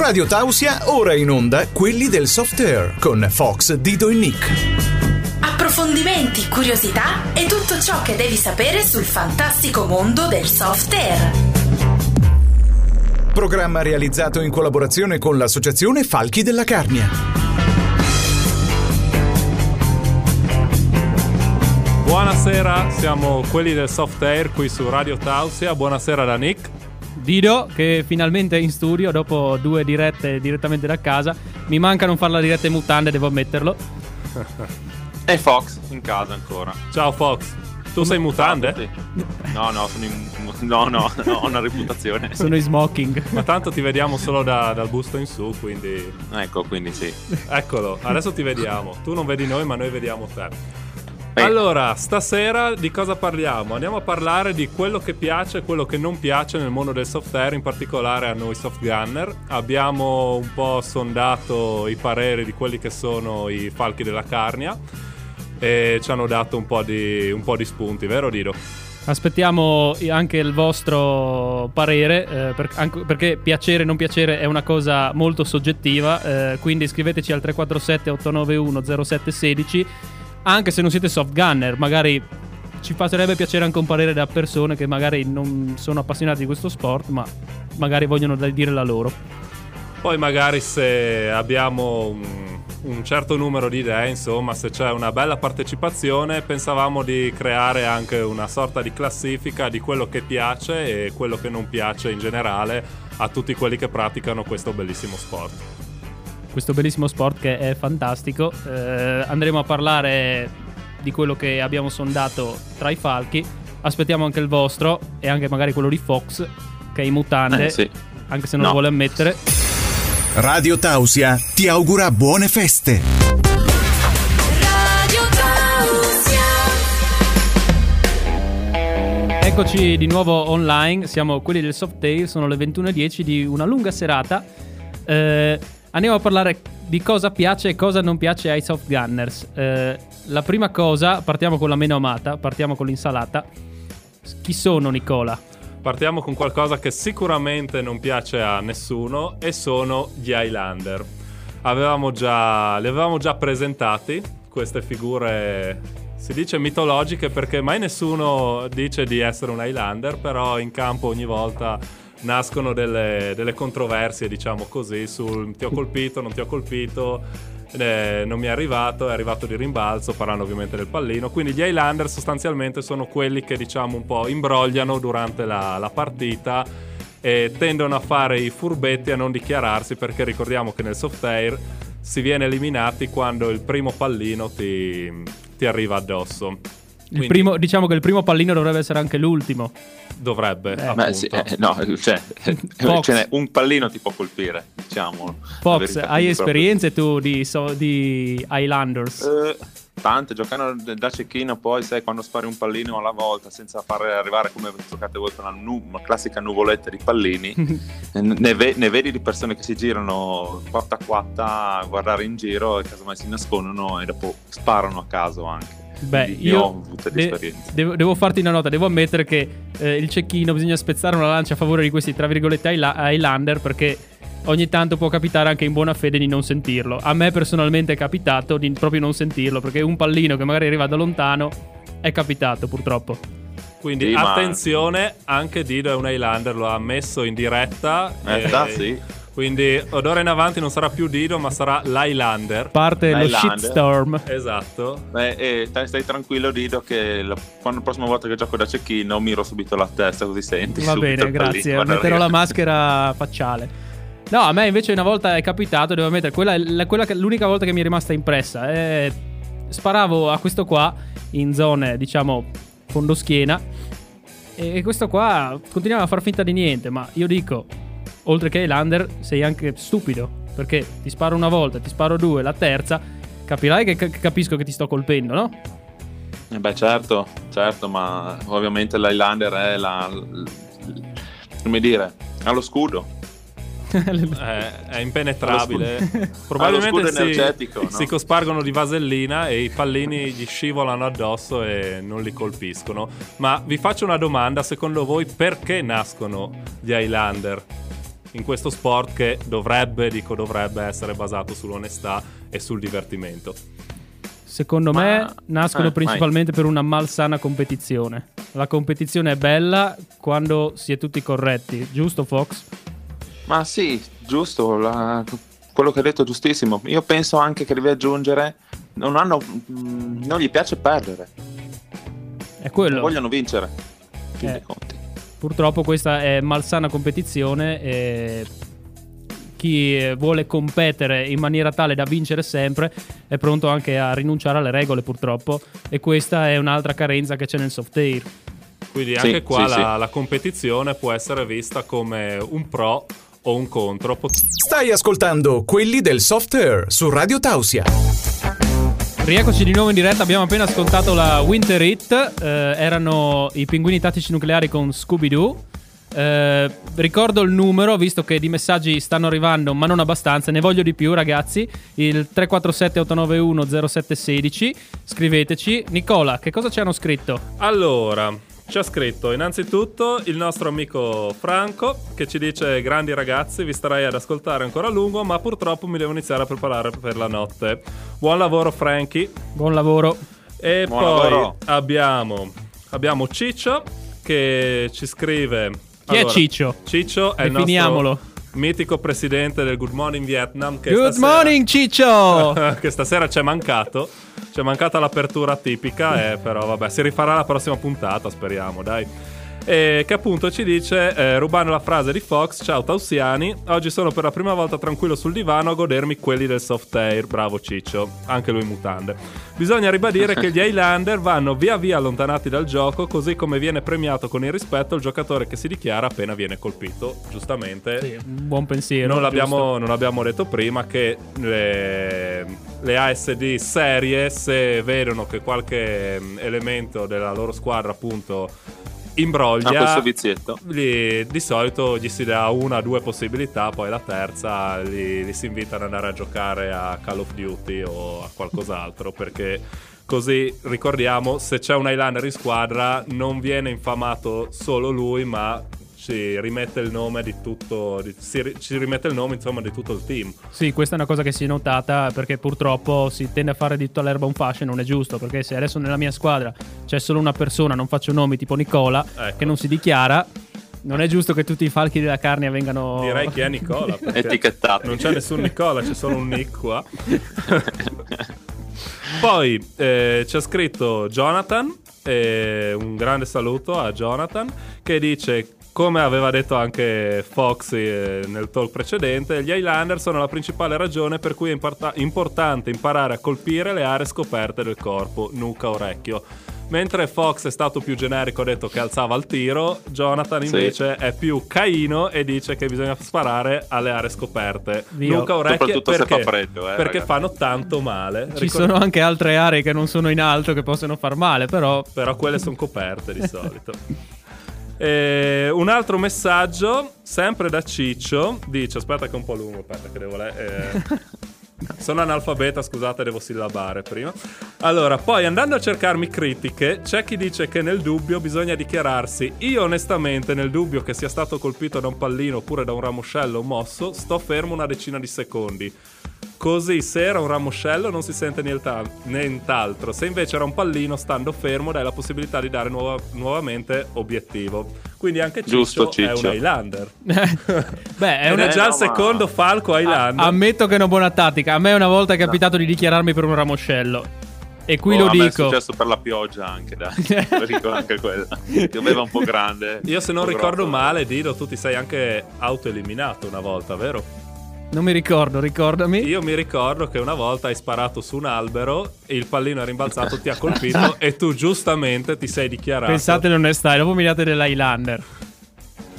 Radio Tausia, ora in onda quelli del soft air con Fox, Dido e Nick. Approfondimenti, curiosità e tutto ciò che devi sapere sul fantastico mondo del soft air. Programma realizzato in collaborazione con l'associazione Falchi della Carnia. Buonasera, siamo quelli del soft air qui su Radio Tausia. Buonasera da Nick. Dido che finalmente è in studio dopo due dirette direttamente da casa. Mi manca non fare la diretta in mutande, devo ammetterlo. E Fox in casa ancora. Ciao Fox. Tu sei in mutande? Sì. No, no, sono in, no, no, no, ho una reputazione. Sono in smoking. Ma tanto ti vediamo solo da- dal busto in su, quindi... Ecco, quindi sì. Eccolo, adesso ti vediamo. Tu non vedi noi, ma noi vediamo te. Beh, Allora, stasera di cosa parliamo? Andiamo a parlare di quello che piace e quello che non piace nel mondo del software, in particolare a noi soft gunner. Abbiamo un po' sondato i pareri di quelli che sono i falchi della Carnia e ci hanno dato un po' di, un po' di spunti, vero Dido? Aspettiamo anche il vostro parere, eh, per- anche- perché piacere o non piacere è una cosa molto soggettiva, eh, quindi scriveteci al 347 891 0716, anche se non siete soft gunner, magari ci farebbe piacere anche un parere da persone che magari non sono appassionati di questo sport, ma magari vogliono dire la loro. Poi magari se abbiamo un, un certo numero di idee, insomma, se c'è una bella partecipazione, pensavamo di creare anche una sorta di classifica di quello che piace e quello che non piace in generale a tutti quelli che praticano questo bellissimo sport. Questo bellissimo sport che è fantastico. Eh, andremo a parlare di quello che abbiamo sondato tra i falchi. Aspettiamo anche il vostro e anche magari quello di Fox, che è in mutande, eh, sì. anche se non No. lo vuole ammettere. Radio Tausia ti augura buone feste. Radio Tausia. Eccoci di nuovo online, siamo quelli del Softail, sono le 21.10 di una lunga serata. Eh, andiamo a parlare di cosa piace e cosa non piace ai soft gunners. Eh, la prima cosa, partiamo con la meno amata, partiamo con l'insalata. Chi sono Nicola? Partiamo con qualcosa che sicuramente non piace a nessuno e sono gli Highlander. Avevamo già, li avevamo già presentati, queste figure si dice mitologiche perché mai nessuno dice di essere un Highlander, però in campo ogni volta nascono delle, delle controversie, diciamo così, sul ti ho colpito, non ti ho colpito, eh, non mi è arrivato, è arrivato di rimbalzo, parlando ovviamente del pallino. Quindi gli Highlander sostanzialmente sono quelli che diciamo un po' imbrogliano durante la, la partita e tendono a fare i furbetti a non dichiararsi perché ricordiamo che nel soft air si viene eliminati quando il primo pallino ti, ti arriva addosso. Il Quindi primo- diciamo che il primo pallino dovrebbe essere anche l'ultimo. dovrebbe, Eh. sì, eh, no, cioè, n'è un pallino ti può colpire, diciamo. Fox, hai esperienze tu di, so- di Highlanders? proprio- Eh, tante, giocando da cecchino poi sai quando spari un pallino alla volta senza far arrivare come giocate voi con la, nu- una classica nuvoletta di pallini Eh, ne, ve- ne vedi di persone che si girano quatta a quatta a guardare in giro e casomai si nascondono e dopo sparano a caso anche Beh, Quindi io ho avuto de- esperienze devo, devo farti una nota, devo ammettere che eh, il cecchino bisogna spezzare una lancia a favore di questi, tra virgolette, High- Highlander perché ogni tanto può capitare anche in buona fede di non sentirlo. A me personalmente è capitato di proprio non sentirlo perché un pallino che magari arriva da lontano è capitato purtroppo. Quindi Sì, ma- attenzione, anche Dido è un Highlander, lo ha ammesso in diretta. Eh, e- da, sì. Quindi d'ora in avanti non sarà più Dido, ma sarà l'Highlander. Parte lo shitstorm. Esatto. Beh, e stai, stai tranquillo Dido che la, quando la prossima volta che gioco da cecchino miro subito la testa così senti Va bene, grazie. Metterò la arriva. maschera facciale. No, a me invece una volta è capitato, devo ammettere, quella è la- quella che- l'unica volta che mi è rimasta impressa. Eh, sparavo a questo qua in zone, diciamo, fondoschiena. E questo qua continuava a far finta di niente. Ma io dico, oltre che Highlander, sei anche stupido. Perché ti sparo una volta, ti sparo due, la terza. Capirai che, che capisco che ti sto colpendo, no? Eh beh, certo, certo, ma ovviamente l'Highlander è la. come dire, ha lo scudo. È, è impenetrabile. Probabilmente scudo si, energetico, no? si cospargono di vasellina e i pallini gli scivolano addosso e non li colpiscono. Ma vi faccio una domanda: secondo voi perché nascono gli Highlander? In questo sport che dovrebbe, dico dovrebbe, essere basato sull'onestà e sul divertimento. Secondo Ma- me nascono eh, principalmente per una malsana competizione. La competizione è bella quando si è tutti corretti, giusto Fox? Ma sì, giusto, la- quello che hai detto è giustissimo. Io penso anche che devi aggiungere, non, hanno, mh, non gli piace perdere, È quello. non vogliono vincere. in fin Eh. dei conti. Purtroppo questa è malsana competizione e chi vuole competere in maniera tale da vincere sempre è pronto anche a rinunciare alle regole purtroppo e questa è un'altra carenza che c'è nel soft air. Quindi Sì, anche qua sì, la, la competizione può essere vista come un pro o un contro. Pot- Stai ascoltando quelli del soft air su Radio Tausia. Rieccoci di nuovo in diretta, abbiamo appena ascoltato la Winter Hit, eh, erano i pinguini tattici nucleari con Scooby-Doo. Eh, ricordo il numero, visto che di messaggi stanno arrivando, ma non abbastanza, ne voglio di più ragazzi. Il 347-891-0716, scriveteci. Nicola, che cosa ci hanno scritto? Allora, ci ha scritto innanzitutto il nostro amico Franco che ci dice grandi ragazzi vi starei ad ascoltare ancora a lungo ma purtroppo mi devo iniziare a preparare per la notte. Buon lavoro Frankie. Buon lavoro. E Buon poi lavoro. abbiamo, abbiamo Ciccio che ci scrive... Chi è Ciccio? Ciccio è il Definiamolo. nostro mitico presidente del Good Morning Vietnam che Good stasera- morning Ciccio! che stasera ci è mancato. Ci è mancata l'apertura tipica, eh, però vabbè, si rifarà la prossima puntata, speriamo, dai. E che appunto ci dice, eh, rubando la frase di Fox, ciao Tausiani, oggi sono per la prima volta tranquillo sul divano a godermi quelli del soft air, bravo Ciccio, anche lui mutande. Bisogna ribadire che gli Highlander vanno via via allontanati dal gioco, così come viene premiato con il rispetto il giocatore che si dichiara appena viene colpito, giustamente. Sì, buon pensiero. Non giusto. abbiamo, non abbiamo detto prima che le, le ASD serie, se vedono che qualche mm, elemento della loro squadra appunto Ha imbroglia, questo vizietto. gli- di solito gli si dà una o due possibilità, poi la terza li, li si invita ad andare a giocare a Call of Duty o a qualcos'altro, perché così ricordiamo, se c'è un Highlander in squadra non viene infamato solo lui, ma ci rimette il nome di tutto, di- si ci rimette il nome insomma di tutto il team. Sì, questa è una cosa che si è notata perché purtroppo si tende a fare di tutta l'erba un fascio e non è giusto perché se adesso nella mia squadra c'è solo una persona, non faccio nomi tipo Nicola, Ecco. che non si dichiara, non è giusto che tutti i falchi della carne vengano... Direi che è Nicola. Etichettato. Non c'è nessun Nicola, c'è solo un Nick qua. Poi eh, c'è scritto Jonathan, eh, un grande saluto a Jonathan, che dice, come aveva detto anche Fox eh, nel talk precedente, gli Highlander sono la principale ragione per cui è importa- importante imparare a colpire le aree scoperte del corpo, nuca, orecchio. Mentre Fox è stato più generico, ha detto che alzava il tiro, Jonathan Sì. invece è più caino e dice che bisogna sparare alle aree scoperte. Dio. Nuca, se perché? fa freddo, eh, perché ragazzi. fanno tanto male. Ci sono anche altre aree che non sono in alto che possono far male, però... Però quelle sono coperte di solito. Eh, un altro messaggio, sempre da Ciccio, dice: Aspetta, che è un po' lungo. Aspetta, che devo le- eh, Sono analfabeta, scusate, devo sillabare prima. Allora, poi andando a cercarmi critiche, c'è chi dice che nel dubbio bisogna dichiararsi. Io, onestamente, nel dubbio che sia stato colpito da un pallino oppure da un ramoscello mosso, sto fermo una decina di secondi. Così, se era un ramoscello, non si sente nienta- nient'altro. Se invece era un pallino, stando fermo, dai la possibilità di dare nuova- nuovamente obiettivo. Quindi anche Ciccio, Giusto, è Ciccio. un Highlander. Beh, è è già il secondo ma- falco Highlander. Ammetto che è una buona tattica. A me una volta è capitato di dichiararmi per un ramoscello. E qui Oh, lo a me è dico. successo per la pioggia anche, dai. Ricordo anche quella. Pioveva un po' grande. Io se non un ricordo grosso. male, Dido, tu ti sei anche autoeliminato una volta, vero? Non mi ricordo, ricordami. Io mi ricordo che una volta hai sparato su un albero e il pallino è rimbalzato, ti ha colpito e tu giustamente ti sei dichiarato. Pensate all'onestà, e dopo mi date dell'Highlander.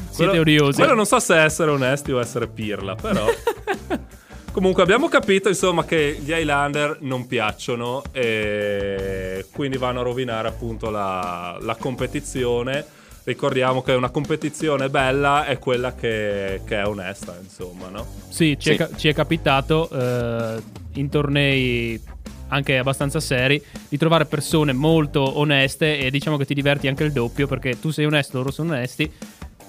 Siete odiosi. Quello non so se essere onesti o essere pirla, però. Comunque abbiamo capito insomma che gli Highlander non piacciono e quindi vanno a rovinare appunto la, la competizione. Ricordiamo che una competizione bella è quella che, che è onesta, insomma, no? Sì, ci, È, Sì. ca- ci è capitato eh, in tornei anche abbastanza seri di trovare persone molto oneste e diciamo che ti diverti anche il doppio perché tu sei onesto, loro sono onesti.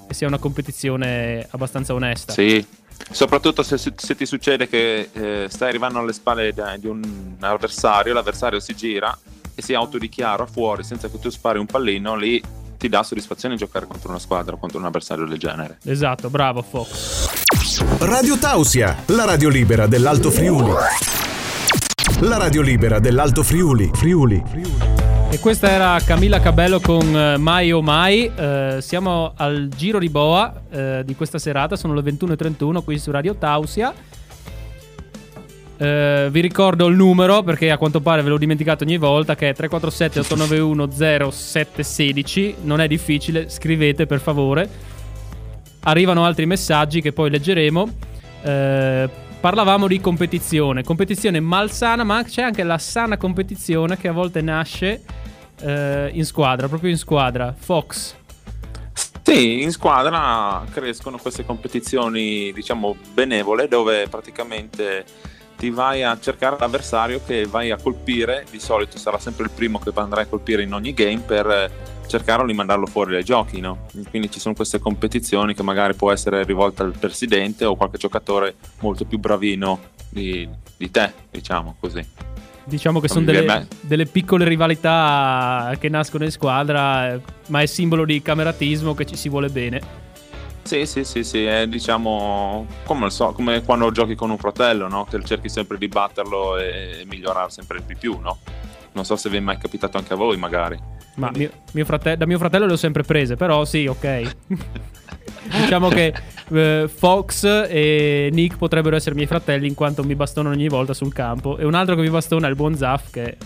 e sia una competizione abbastanza onesta. Sì, soprattutto se, se ti succede che eh, stai arrivando alle spalle di un avversario, l'avversario si gira e si autodichiara fuori senza che tu spari un pallino, lì ti dà soddisfazione giocare contro una squadra, contro un avversario del genere. Esatto, bravo Fox. Radio Tausia, la radio libera dell'Alto Friuli. La radio libera dell'Alto Friuli. Friuli. E questa era Camilla Cabello con eh, Mai o Mai. Eh, siamo al giro di boa eh, di questa serata, sono le 21.31 qui su Radio Tausia. Eh, vi ricordo il numero perché a quanto pare ve l'ho dimenticato ogni volta che è 347 891 0716. Non è difficile, scrivete per favore. Arrivano altri messaggi che poi leggeremo. Eh, parlavamo di competizione, competizione malsana, ma c'è anche la sana competizione che a volte nasce eh, in squadra, proprio in squadra. Fox, Sì, in squadra crescono queste competizioni, diciamo, benevole, dove praticamente ti vai a cercare l'avversario che vai a colpire, di solito sarà sempre il primo che andrai a colpire in ogni game per eh, cercarlo di mandarlo fuori dai giochi, no? Quindi ci sono queste competizioni che magari può essere rivolta al presidente o qualche giocatore molto più bravino di, di te, diciamo così. diciamo che sono delle, delle piccole rivalità che nascono in squadra, ma è simbolo di cameratismo che ci si vuole bene. Sì, sì, sì, sì, è diciamo come, so- come quando giochi con un fratello, no? Che cerchi sempre di batterlo e, migliorare sempre di più, no? Non so se vi è mai capitato anche a voi, magari. Ma mio- mio frate- da mio fratello le ho sempre prese, però sì, ok. diciamo che eh, Fox e Nick potrebbero essere miei fratelli in quanto mi bastonano ogni volta sul campo. E un altro che mi bastona è il buon Zaf, che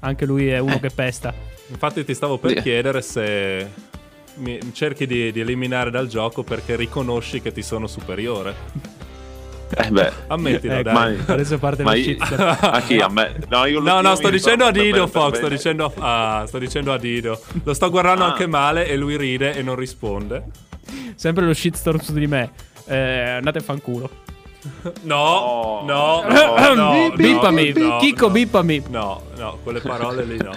anche lui è uno Eh. che pesta. Infatti ti stavo per Sì. chiedere se cerchi di, di eliminare dal gioco perché riconosci che ti sono superiore. Eh beh, Ammettilo, Ecco, dai. ma- adesso parte ma shitstorm. a chi? A me? No, io lo- No, io no, sto dicendo a Dido, Fox. Sto dicendo, ah, sto dicendo a Dido. Lo sto guardando Ah. anche male e lui ride e non risponde. Sempre lo shitstorm su di me. Eh, andate a fanculo. No, No, no, no, no, no, bippami, no, Chicco, no. bippami. No, no, quelle parole lì no.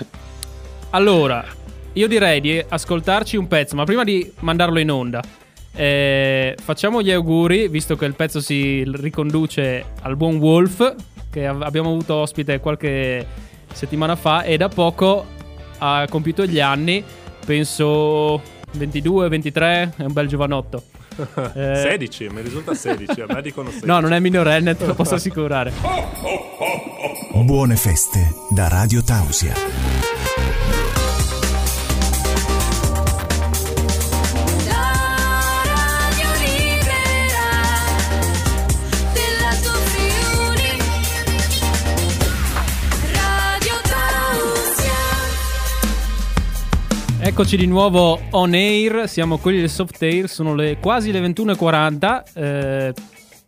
Allora, io direi di ascoltarci un pezzo, ma prima di mandarlo in onda, eh, facciamo gli auguri, visto che il pezzo si riconduce al buon Wolf, che av- abbiamo avuto ospite qualche settimana fa e da poco ha compiuto gli anni, penso 22, 23, è un bel giovanotto. Eh, 16, mi risulta 16, a me dicono 16. No, non è minorenne, te lo posso assicurare. Buone feste da Radio Tausia. Eccoci di nuovo on air, siamo quelli del soft air, sono le, quasi le 21.40. eh,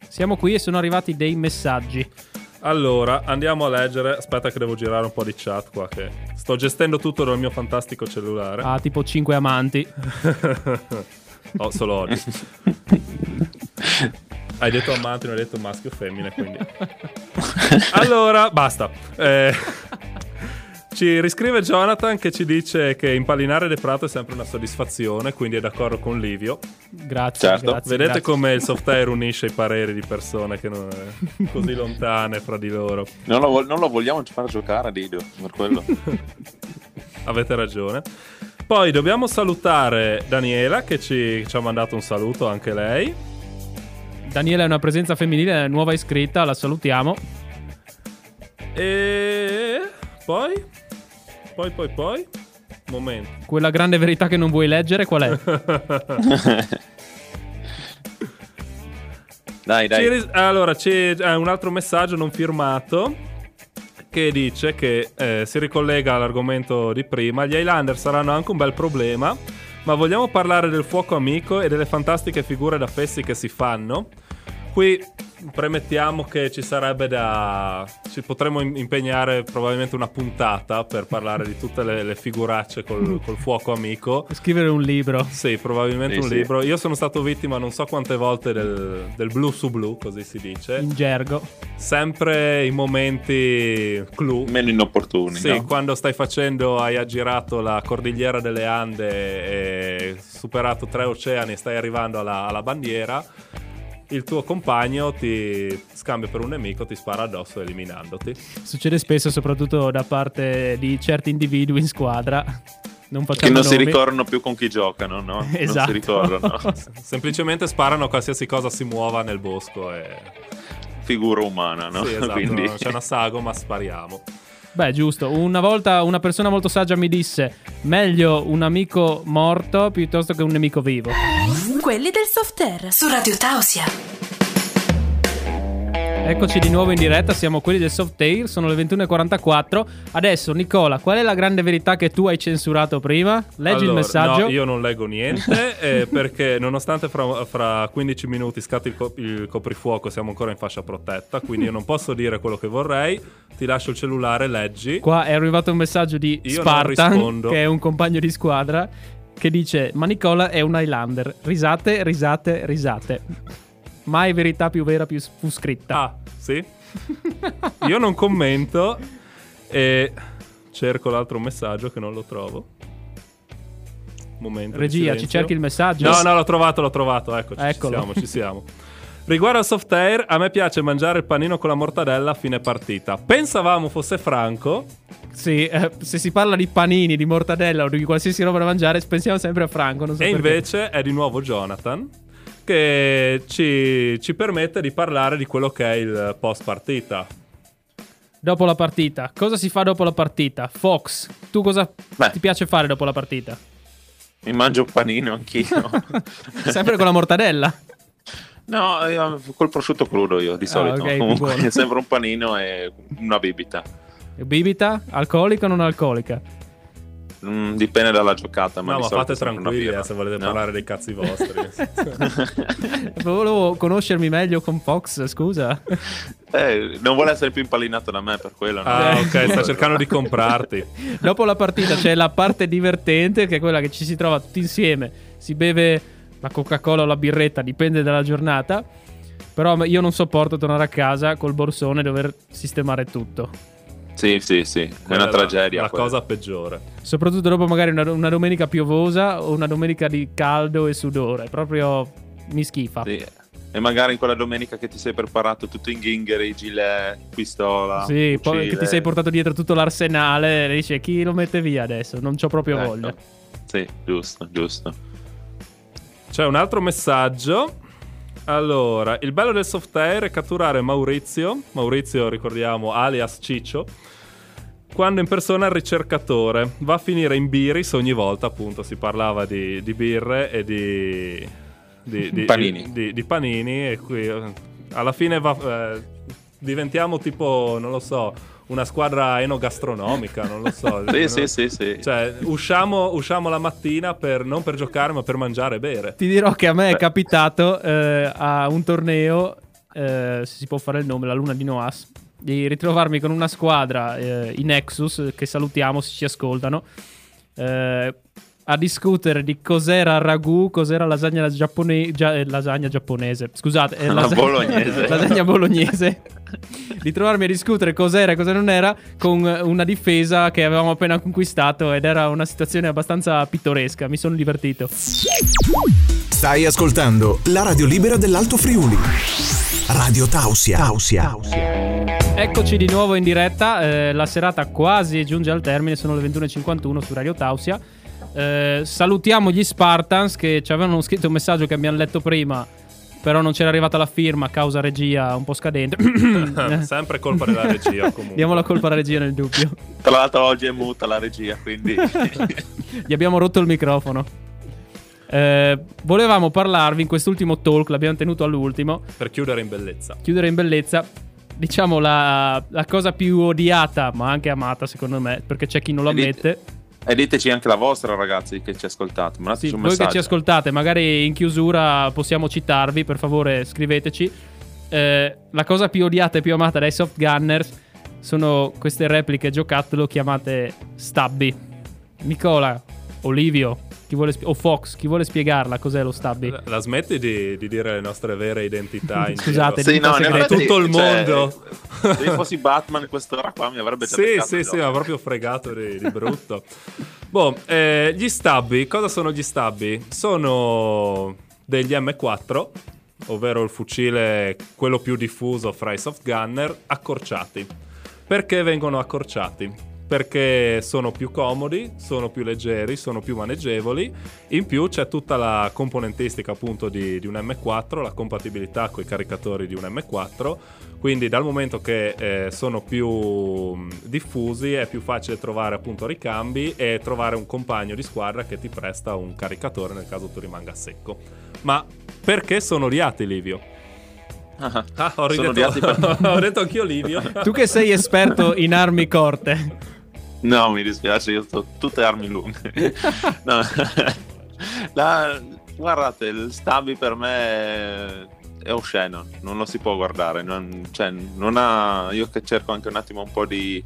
siamo qui e sono arrivati dei messaggi. Allora, andiamo a leggere. Aspetta che devo girare un po' di chat qua che sto gestendo tutto dal mio fantastico cellulare. Ha tipo 5 amanti. Ho solo oggi. Hai detto amanti, non hai detto maschio o femmine, quindi. Allora, basta. Eh, ci riscrive Jonathan che ci dice che impallinare De Prato è sempre una soddisfazione, quindi è d'accordo con Livio. Grazie. Certo. grazie, Vedete grazie. come il soft air unisce i pareri di persone che non è così lontane fra di loro. Non lo, non lo vogliamo far giocare a Dido, per quello. Avete ragione. Poi dobbiamo salutare Daniela che ci, ci ha mandato un saluto anche lei. Daniela è una presenza femminile nuova iscritta, la salutiamo. E poi, poi, poi, poi. Momento. Quella grande verità che non vuoi leggere, qual è? dai, dai. Ris- allora, c'è eh, un altro messaggio non firmato che dice che eh, si ricollega all'argomento di prima. Gli Highlander saranno anche un bel problema, ma vogliamo parlare del fuoco amico e delle fantastiche figure da fessi che si fanno? Qui premettiamo che ci sarebbe da. Ci potremmo im- impegnare probabilmente una puntata per parlare di tutte le, le figuracce col, col fuoco amico. Scrivere un libro. Sì, probabilmente Sì, un sì. libro. Io sono stato vittima non so quante volte del, del blu su blu, così si dice. In gergo. Sempre in momenti clou. Meno inopportuni. Sì, no? quando stai facendo, hai aggirato la cordigliera delle Ande e superato tre oceani e stai arrivando alla, alla bandiera, il tuo compagno ti scambia per un nemico, ti spara addosso eliminandoti. Succede spesso, soprattutto da parte di certi individui in squadra. Non Che non si nomi. ricordano più con chi giocano, no? Non Esatto. si ricordano. Semplicemente sparano qualsiasi cosa si muova nel bosco e... Figura umana, no? Sì, esatto, Quindi... non c'è una sagoma, spariamo. Beh, giusto. Una volta una persona molto saggia mi disse: meglio un amico morto piuttosto che un nemico vivo. Quelli del soft air su Radio Tausia. Eccoci di nuovo in diretta, siamo quelli del soft air, sono le 21.44. Adesso, Nicola, qual è la grande verità che tu hai censurato prima? Leggi il Allora, messaggio. No, io non leggo niente eh, perché nonostante fra, fra 15 minuti scatti il, co- il coprifuoco siamo ancora in fascia protetta, quindi io non posso dire quello che vorrei. Ti lascio il cellulare, leggi. Qua è arrivato un messaggio di Io Spartan, che è un compagno di squadra, che dice: Ma Nicola è un Highlander. Risate, risate, risate. Mai verità più vera più fu scritta. Ah, sì? Io non commento e cerco l'altro messaggio che non lo trovo. Momento Regia, ci cerchi il messaggio? No, no, l'ho trovato, l'ho trovato. Ecco, ci Eccolo. siamo, ci siamo. Riguardo al soft air, a me piace mangiare il panino con la mortadella a fine partita. Pensavamo fosse franco. Sì, eh, se si parla di panini, di mortadella o di qualsiasi roba da mangiare, pensiamo sempre a Franco. Non so E perché. invece è di nuovo Jonathan che ci, ci permette di parlare di quello che è il post partita. Dopo la partita, cosa si fa dopo la partita? Fox, tu cosa Beh. ti piace fare dopo la partita? Mi mangio un panino anch'io. Sempre con la mortadella? No, io col prosciutto crudo io di solito. Ah, ok, più Comunque sempre un panino e una bibita. Bibita? Alcolica o non alcolica? Mm, dipende dalla giocata, ma no, ma fate tranquilli birra. eh, se volete No? parlare dei cazzi vostri. Volevo conoscermi meglio con Fox, scusa. Eh, non vuole essere più impallinato da me per quello. no? ah, ok, sta cercando di comprarti. Dopo la partita c'è la parte divertente, che è quella che ci si trova tutti insieme. Si beve la Coca-Cola o la birretta, dipende dalla giornata. Però io non sopporto tornare a casa col borsone e dover sistemare tutto. Sì, sì, sì. È Quella una la- tragedia. La, quella. cosa peggiore. Soprattutto dopo magari una, una domenica piovosa o una domenica di caldo e sudore. Proprio mi schifa. Sì. E magari in quella domenica che ti sei preparato tutto in ghingheri, gilet, pistola. Sì, poi che ti sei portato dietro tutto l'arsenale e dici chi lo mette via adesso? Non c'ho proprio Ecco. voglia. Sì, giusto, giusto. C'è un altro messaggio. Allora, il bello del soft air è catturare Maurizio. Maurizio, ricordiamo, alias Ciccio. Quando in persona il ricercatore va a finire in biris ogni volta, appunto, si parlava di, di birre e di, di, di- Panini. di- di panini. E qui eh, alla fine va, eh, diventiamo tipo, non lo so, una squadra enogastronomica, non lo so. Sì, sì, sì, sì. Cioè, usciamo, usciamo la mattina per, non per giocare, ma per mangiare e bere. Ti dirò che a me è capitato eh, a un torneo, eh, se si può fare il nome, la Luna di Noas, di ritrovarmi con una squadra, eh, i Nexus, che salutiamo se ci ascoltano, eh, a discutere di cos'era ragù, cos'era lasagna, giappone- gia- eh, lasagna giapponese. Scusate, eh, La lasa- bolognese. lasagna bolognese. di trovarmi a discutere cos'era e cosa non era con una difesa che avevamo appena conquistato ed era una situazione abbastanza pittoresca. Mi sono divertito. Stai ascoltando la radio libera dell'Alto Friuli. Radio Tausia. Tausia. Eccoci di nuovo in diretta, eh, la serata quasi giunge al termine, sono le 21.51 su Radio Tausia. Eh, salutiamo gli Spartans che ci avevano scritto un messaggio che abbiamo letto prima, però non c'era arrivata la firma, causa regia un po' scadente. Sempre colpa della regia, comunque. Diamo la colpa alla regia nel dubbio. Tra l'altro oggi è muta la regia, quindi... Gli abbiamo rotto il microfono. Eh, volevamo parlarvi in quest'ultimo talk, l'abbiamo tenuto all'ultimo, Per chiudere in bellezza. chiudere in bellezza. Diciamo la, la cosa più odiata, ma anche amata secondo me, perché c'è chi non lo ammette. E diteci anche la vostra, ragazzi, che ci ascoltate. Mandateci Sì, voi che messaggio. ci ascoltate, magari in chiusura possiamo citarvi, per favore scriveteci. eh, la cosa più odiata e più amata dai soft gunners sono queste repliche giocattolo chiamate Stubby. Nicola, Olivio, spie- o Fox, chi vuole spiegarla cos'è lo Stubby? La, la smetti di, di dire le nostre vere identità in Scusate? Sì, no, in Tutto il cioè, mondo. Se io fossi Batman in quest'ora qua mi avrebbe già Sì, sì, sì, ma proprio fregato di, di brutto. boh, eh, gli stabbi, cosa sono gli stabbi? Sono degli M4, ovvero il fucile, quello più diffuso fra i soft gunner, accorciati. Perché vengono accorciati? Perché sono più comodi, sono più leggeri, sono più maneggevoli. In più c'è tutta la componentistica appunto di, di un M4, la compatibilità con i caricatori di un M4. Quindi dal momento che eh, sono più mh, diffusi è più facile trovare appunto ricambi e trovare un compagno di squadra che ti presta un caricatore nel caso tu rimanga a secco. Ma perché sono odiati, Livio? Ah, Ah, ho, odiati per- ho detto anch'io Livio. Tu che sei esperto in armi corte. No, mi dispiace, io sto tutte armi lunghe. No. La- guardate, il Stabby per me è- osceno, non lo si può guardare. Non, cioè, non ha, io che cerco anche un attimo un po' di,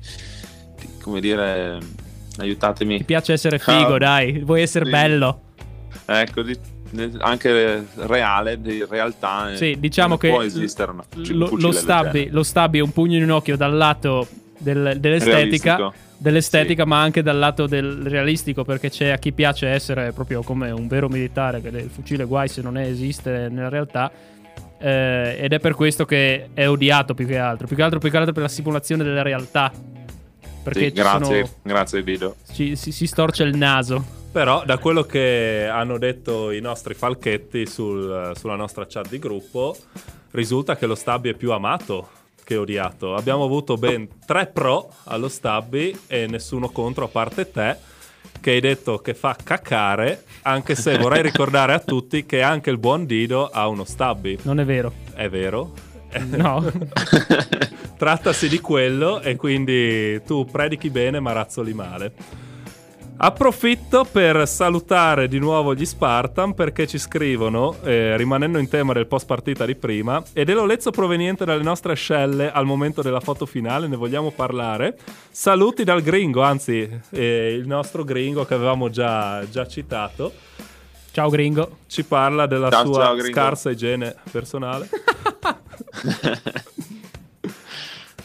di- come dire, aiutatemi. Ti piace essere figo, Ah, dai, vuoi essere sì. bello. Ecco, di- anche reale, di realtà. eh, Sì, diciamo non che può esistere una- un lo, lo, stabby, lo stabby è un pugno in un occhio dal lato del- dell'estetica, Realistico. Dell'estetica Sì. ma anche dal lato del realistico perché c'è a chi piace essere proprio come un vero militare che il fucile guai se non è, esiste nella realtà eh, ed è per questo che è odiato più che altro più che altro, più che altro per la simulazione della realtà perché Sì, grazie, sono- grazie Guido. ci- si, si storce il naso Però da quello che hanno detto i nostri falchetti sul- sulla nostra chat di gruppo, risulta che lo Stabby è più amato che odiato. Abbiamo avuto ben tre pro allo Stabby e nessuno contro a parte te che hai detto che fa cacare, anche se vorrei ricordare a tutti che anche il buon Dido ha uno Stabby. non è vero È vero? no Trattasi di quello e quindi tu predichi bene ma razzoli male. Approfitto per salutare di nuovo gli Spartan perché ci scrivono, eh, rimanendo in tema del post partita di prima, e dell'olezzo proveniente dalle nostre scelle al momento della foto finale, ne vogliamo parlare. Saluti dal gringo, anzi eh, il nostro gringo che avevamo già, già citato, ciao gringo ci parla della Ciao, sua ciao, scarsa igiene personale.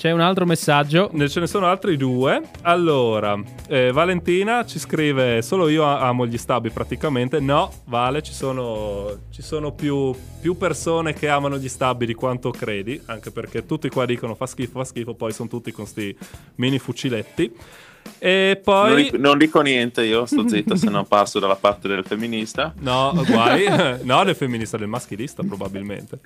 c'è un altro messaggio ce ne sono altri due. Allora, eh, Valentina ci scrive: Solo io amo gli stabbi praticamente. No, Vale, ci sono, ci sono più, più persone che amano gli stabbi di quanto credi. Anche perché tutti qua dicono fa schifo, fa schifo. Poi sono tutti con sti mini fuciletti. E Non, poi. dico, non dico niente, io sto zitto se non passo dalla parte del femminista. No, guai. no, del femminista, del maschilista, probabilmente.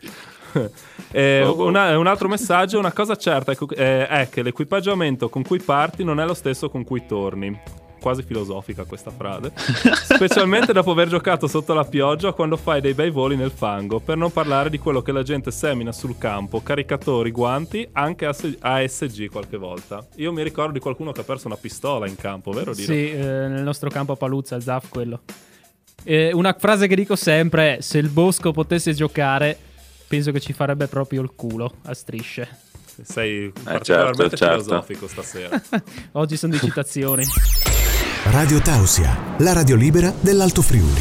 Eh, Oh, oh. una- un altro messaggio: una cosa certa è eh, è che l'equipaggiamento con cui parti non è lo stesso con cui torni. Quasi filosofica questa frase. Specialmente dopo aver giocato sotto la pioggia quando fai dei bei voli nel fango. Per non parlare di quello che la gente semina sul campo: caricatori, guanti, anche AS- ASG qualche volta. Io mi ricordo di qualcuno che ha perso una pistola in campo, vero? Dino? Sì, eh, nel nostro campo a Paluzza, il Zaf quello. Eh, una frase che dico sempre è: se il bosco potesse giocare, penso che ci farebbe proprio il culo a strisce. Sei particolarmente certo, certo. filosofico stasera. Oggi sono di citazioni. Radio Tausia, la radio libera dell'Alto Friuli.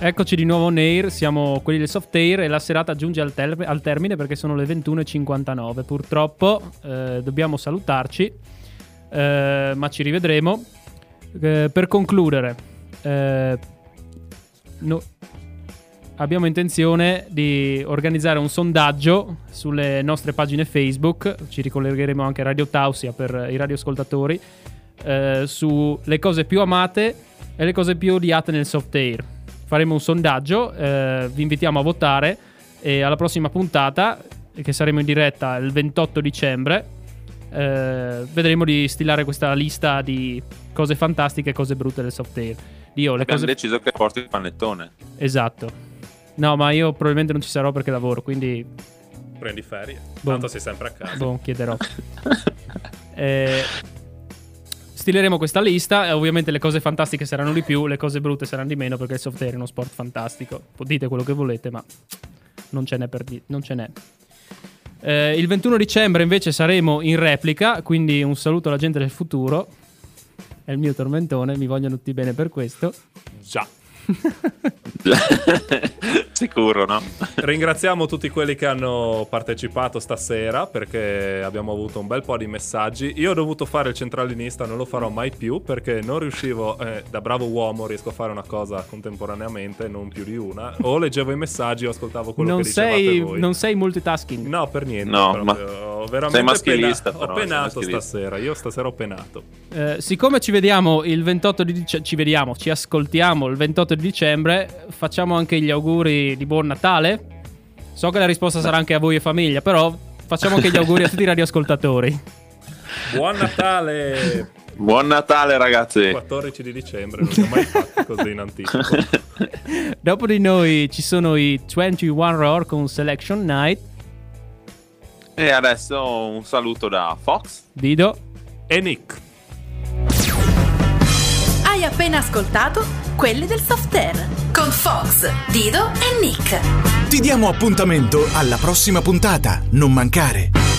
Eccoci di nuovo on air, siamo quelli del soft air e la serata giunge al, ter- al termine perché sono le 21.59. Purtroppo eh, dobbiamo salutarci, eh, ma ci rivedremo. Eh, per concludere, eh, no- abbiamo intenzione di organizzare un sondaggio sulle nostre pagine Facebook, ci ricollegheremo anche a Radio Tausia per i radioascoltatori, eh, sulle cose più amate e le cose più odiate nel soft air. Faremo un sondaggio, eh, vi invitiamo a votare e alla prossima puntata, che saremo in diretta il 28 dicembre, eh, vedremo di stilare questa lista di cose fantastiche e cose brutte del soft air. Io le Abbiamo cose... deciso che porti il panettone. Esatto. No, ma io probabilmente non ci sarò perché lavoro, quindi Prendi ferie. Boh. Tanto sei sempre a casa. boh, chiederò. Eh, stileremo questa lista e ovviamente le cose fantastiche saranno di più, le cose brutte saranno di meno perché il soft air è uno sport fantastico. Dite quello che volete, ma non ce n'è per di- non ce n'è. Eh, il 21 dicembre invece saremo in replica, quindi un saluto alla gente del futuro. È il mio tormentone, mi vogliono tutti bene per questo. Già. Sicuro, no? Ringraziamo tutti quelli che hanno partecipato stasera perché abbiamo avuto un bel po' di messaggi. Io ho dovuto fare il centralinista, non lo farò mai più perché non riuscivo, eh, da bravo uomo riesco a fare una cosa contemporaneamente, non più di una. O leggevo i messaggi o ascoltavo quello Non che dicevate sei, voi. non sei multitasking. No, per niente. No, proprio. ma- Ho veramente sei maschilista, pena- però, Ho penato stasera. Io stasera ho penato. Eh, siccome ci vediamo il 28 di dicembre, ci vediamo, ci ascoltiamo il 28 di dicembre, facciamo anche gli auguri di buon Natale. So che la risposta sarà anche a voi e famiglia, però facciamo anche gli auguri a tutti i radioascoltatori. Buon Natale! Buon Natale, ragazzi. 14 di dicembre, non ho mai fatti così in anticipo. Dopo di noi ci sono i 21 Roar con Selection Night. E adesso un saluto da Fox. Dido, E Nick. Hai appena ascoltato Quelli del Soft Air con Fox, Dido e Nick. Ti diamo appuntamento alla prossima puntata. Non mancare.